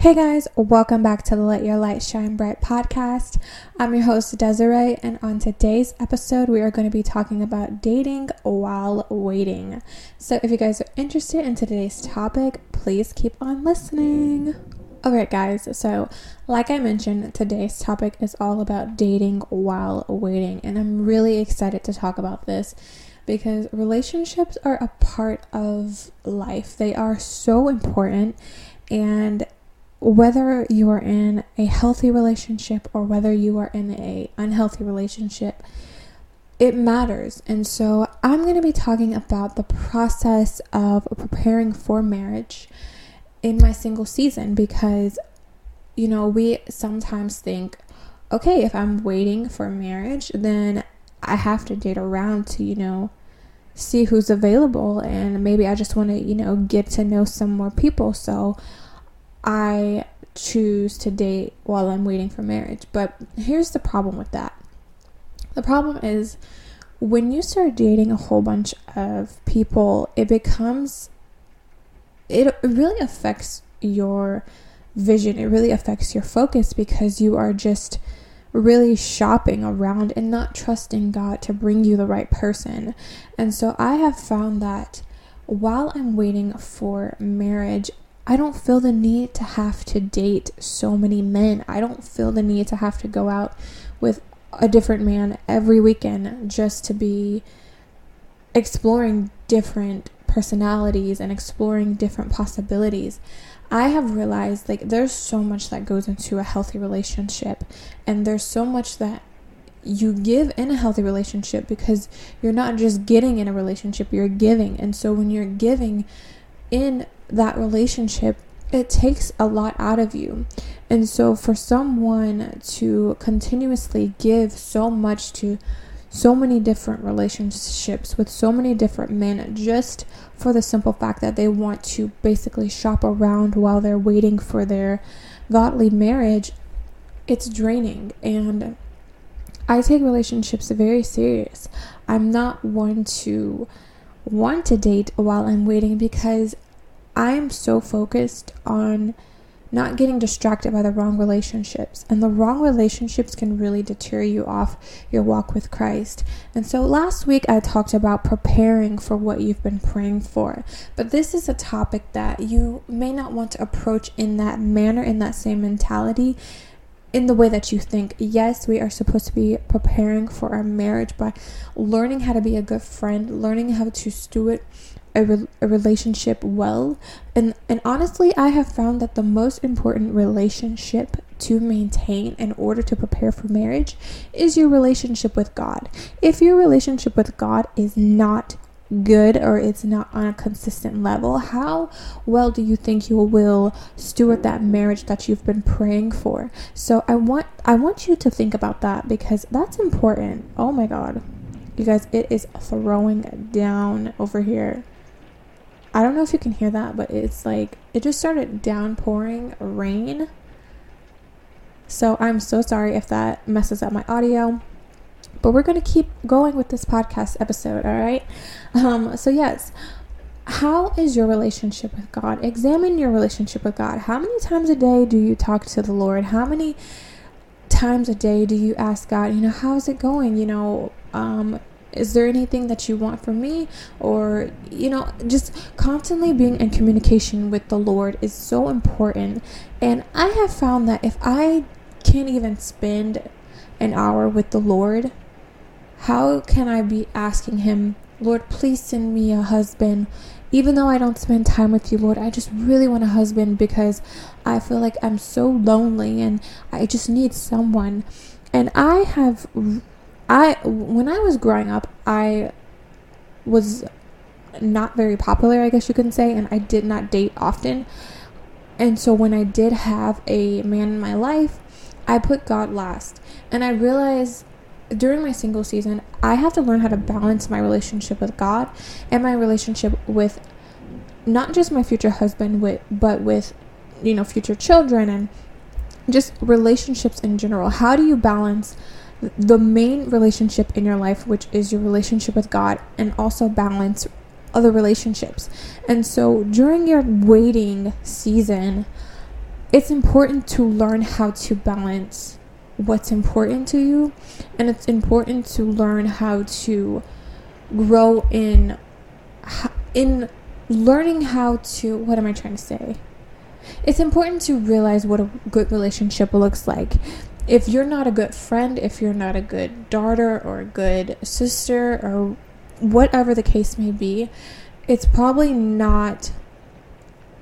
Hey guys, welcome back to the Let Your Light Shine Bright podcast. I'm your host, Desiree, and on today's episode, we are going to be talking about dating while waiting. So, if you guys are interested in today's topic, please keep on listening. Alright, guys, so like I mentioned, today's topic is all about dating while waiting, and I'm really excited to talk about this because relationships are a part of life, they are so important. And whether you are in a healthy relationship or whether you are in a unhealthy relationship it matters. And so i'm going to be talking about the process of preparing for marriage in my single season because you know we sometimes think okay if i'm waiting for marriage then i have to date around to you know see who's available and maybe i just want to you know get to know some more people. So I choose to date while I'm waiting for marriage. But here's the problem with that the problem is when you start dating a whole bunch of people, it becomes, it really affects your vision. It really affects your focus because you are just really shopping around and not trusting God to bring you the right person. And so I have found that while I'm waiting for marriage, I don't feel the need to have to date so many men. I don't feel the need to have to go out with a different man every weekend just to be exploring different personalities and exploring different possibilities. I have realized like there's so much that goes into a healthy relationship and there's so much that you give in a healthy relationship because you're not just getting in a relationship, you're giving. And so when you're giving in that relationship, it takes a lot out of you. And so, for someone to continuously give so much to so many different relationships with so many different men just for the simple fact that they want to basically shop around while they're waiting for their godly marriage, it's draining. And I take relationships very serious. I'm not one to want to date while I'm waiting because I am so focused on not getting distracted by the wrong relationships. And the wrong relationships can really deter you off your walk with Christ. And so last week I talked about preparing for what you've been praying for. But this is a topic that you may not want to approach in that manner, in that same mentality. In the way that you think, yes, we are supposed to be preparing for our marriage by learning how to be a good friend, learning how to steward a, re- a relationship well. And and honestly i have found that the most important relationship to maintain in order to prepare for marriage is your relationship with god. If your relationship with god is not good or it's not on a consistent level how well do you think you will steward that marriage that you've been praying for so i want i want you to think about that because that's important oh my god you guys it is throwing down over here I don't know if you can hear that, but it's like it just started downpouring rain. So I'm so sorry if that messes up my audio. But we're going to keep going with this podcast episode, all right? Um so yes, how is your relationship with God? Examine your relationship with God. How many times a day do you talk to the Lord? How many times a day do you ask God, you know, how's it going? You know, um, is there anything that you want from me or you know just constantly being in communication with the lord is so important and i have found that if i can't even spend an hour with the lord how can i be asking him lord please send me a husband even though i don't spend time with you lord i just really want a husband because i feel like i'm so lonely and i just need someone and i have I when I was growing up, I was not very popular, I guess you can say, and I did not date often. And so when I did have a man in my life, I put God last. And I realized during my single season, I have to learn how to balance my relationship with God and my relationship with not just my future husband with but with you know future children and just relationships in general. How do you balance the main relationship in your life, which is your relationship with God, and also balance other relationships. And so during your waiting season, it's important to learn how to balance what's important to you and it's important to learn how to grow in in learning how to what am I trying to say? It's important to realize what a good relationship looks like. If you're not a good friend, if you're not a good daughter or a good sister or whatever the case may be, it's probably not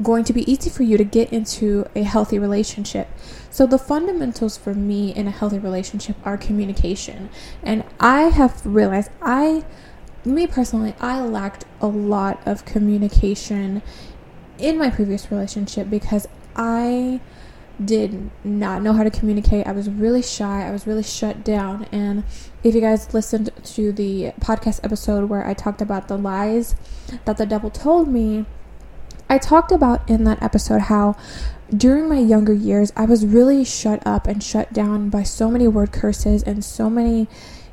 going to be easy for you to get into a healthy relationship. So, the fundamentals for me in a healthy relationship are communication. And I have realized I me personally, I lacked a lot of communication in my previous relationship because I did not know how to communicate. I was really shy. I was really shut down. And if you guys listened to the podcast episode where I talked about the lies that the devil told me, I talked about in that episode how during my younger years, I was really shut up and shut down by so many word curses and so many,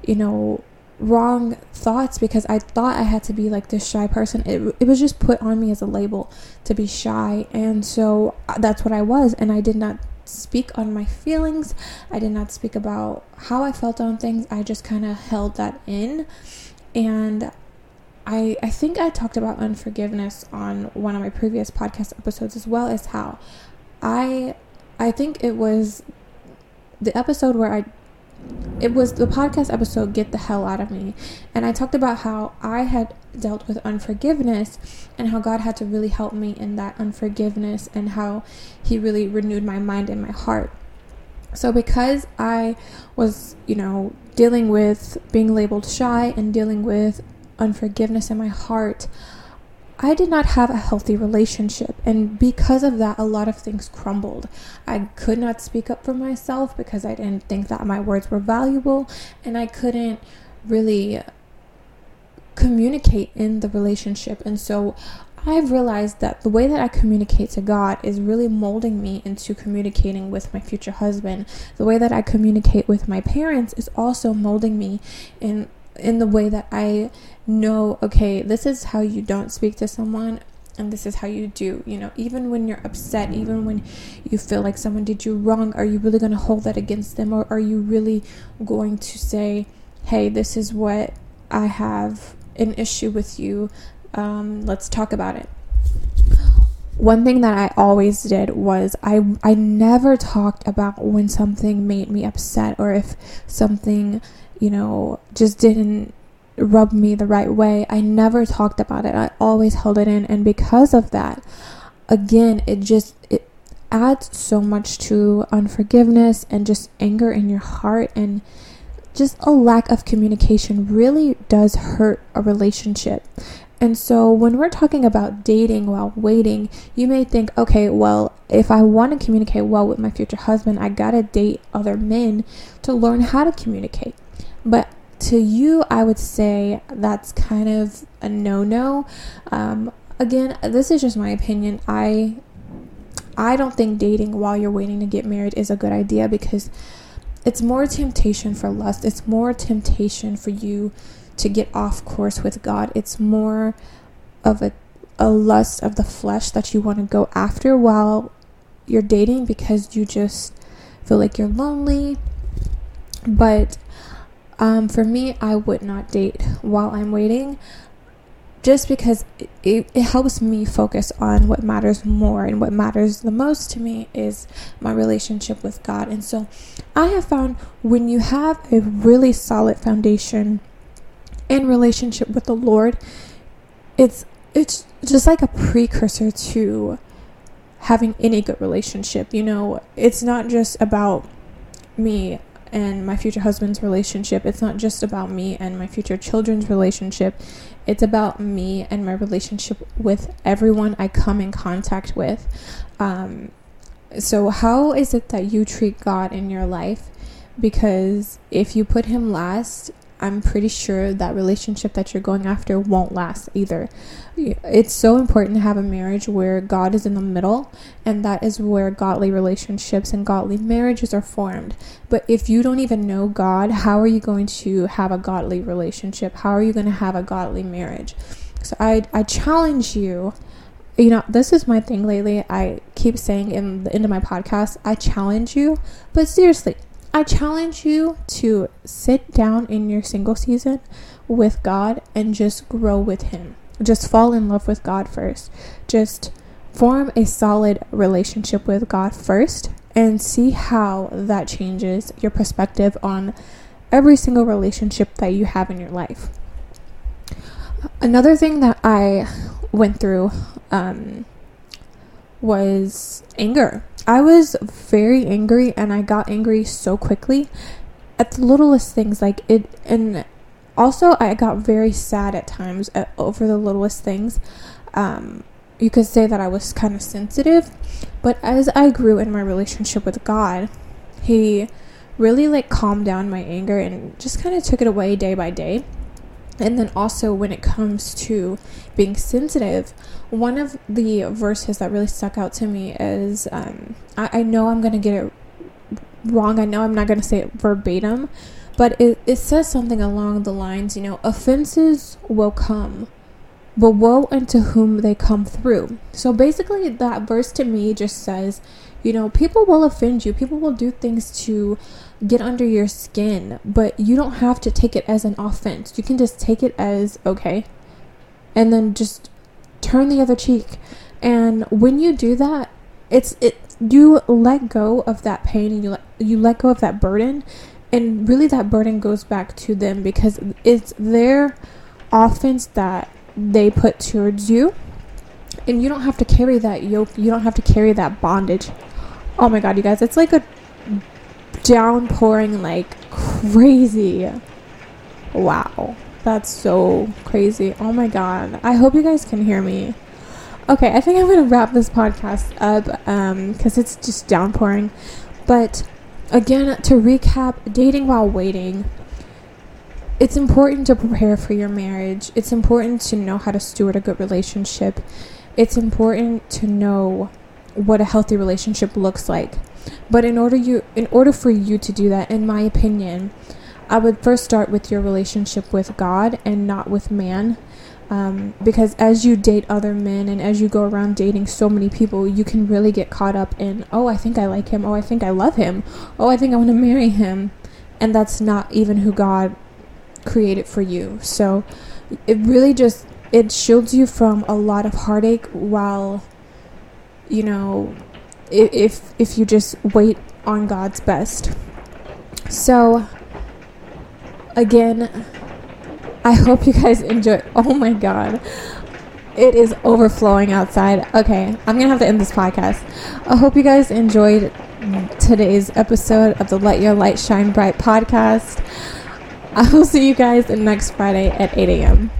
you know, wrong thoughts because I thought I had to be like this shy person. It, it was just put on me as a label to be shy. And so uh, that's what I was. And I did not speak on my feelings. I did not speak about how I felt on things. I just kind of held that in. And I, I think I talked about unforgiveness on one of my previous podcast episodes as well as how I I think it was the episode where I it was the podcast episode Get the Hell Out of Me. And I talked about how I had dealt with unforgiveness and how God had to really help me in that unforgiveness and how He really renewed my mind and my heart. So, because I was, you know, dealing with being labeled shy and dealing with unforgiveness in my heart, I did not have a healthy relationship, and because of that, a lot of things crumbled. I could not speak up for myself because I didn't think that my words were valuable, and I couldn't really communicate in the relationship. And so I've realized that the way that I communicate to God is really molding me into communicating with my future husband. The way that I communicate with my parents is also molding me in in the way that I know, okay, this is how you don't speak to someone and this is how you do. You know, even when you're upset, even when you feel like someone did you wrong, are you really going to hold that against them or are you really going to say, hey, this is what I have an issue with you? Um, let's talk about it one thing that I always did was I I never talked about when something made me upset or if something you know, just didn't rub me the right way. I never talked about it. I always held it in and because of that, again, it just it adds so much to unforgiveness and just anger in your heart and just a lack of communication really does hurt a relationship. And so, when we're talking about dating while waiting, you may think, okay, well, if I want to communicate well with my future husband, I gotta date other men to learn how to communicate. But to you, I would say that's kind of a no no. Um, again, this is just my opinion. I I don't think dating while you're waiting to get married is a good idea because it's more temptation for lust. It's more temptation for you to get off course with God. It's more of a a lust of the flesh that you want to go after while you're dating because you just feel like you're lonely. But um, for me, I would not date while I'm waiting just because it, it, it, helps me focus on what matters more and what matters the most to me is my relationship with God. And so I have found when you have a really solid foundation and relationship with the Lord, it's it's just like a precursor to having any good relationship. You know, it's not just about me and my future husband's relationship. It's not just about me and my future children's relationship. It's about me and my relationship with everyone I come in contact with. Um, so, how is it that you treat God in your life? Because if you put Him last, I'm pretty sure that relationship that you're going after won't last either. It's so important to have a marriage where God is in the middle, and that is where godly relationships and godly marriages are formed. But if you don't even know God, how are you going to have a godly relationship? How are you going to have a godly marriage? So I I challenge you you know, this is my thing lately. I keep saying in the end of my podcast, I challenge you, but seriously, I challenge you to sit down in your single season with God and just grow with Him. Just fall in love with God first. Just form a solid relationship with God first and see how that changes your perspective on every single relationship that you have in your life. Another thing that I went through um, was anger. I was very angry and I got angry so quickly at the littlest things like it and also I got very sad at times at, over the littlest things. Um, you could say that I was kind of sensitive, but as I grew in my relationship with God, he really like calmed down my anger and just kind of took it away day by day. And then also when it comes to being sensitive, one of the verses that really stuck out to me is um, I, I know I'm going to get it wrong. I know I'm not going to say it verbatim, but it, it says something along the lines, you know, offenses will come, but woe unto whom they come through. So basically, that verse to me just says, you know, people will offend you, people will do things to get under your skin, but you don't have to take it as an offense. You can just take it as okay, and then just turn the other cheek. And when you do that, it's it you let go of that pain and you let you let go of that burden, and really that burden goes back to them because it's their offense that they put towards you. And you don't have to carry that yoke. You don't have to carry that bondage oh my god you guys it's like a downpouring like crazy. Wow. That's so crazy. Oh my god. I hope you guys can hear me. Okay, I think I'm going to wrap this podcast up um cuz it's just downpouring. But again, to recap, dating while waiting. It's important to prepare for your marriage. It's important to know how to steward a good relationship. It's important to know what a healthy relationship looks like. But in order you in order for you to do that, in my opinion, I would first start with your relationship with God and not with man. Um, because as you date other men and as you go around dating so many people, you can really get caught up in, oh, I think I like him. Oh, I think I love him. Oh, I think I want to marry him. And that's not even who God created for you. So it really just it shields you from a lot of heartache while you know if if you just wait on God's best. So again, I hope you guys enjoy. Oh my god. It is overflowing outside. Okay, I'm going to have to end this podcast. I hope you guys enjoyed today's episode of the Let Your Light Shine Bright podcast. I will see you guys next Friday at 8 a.m.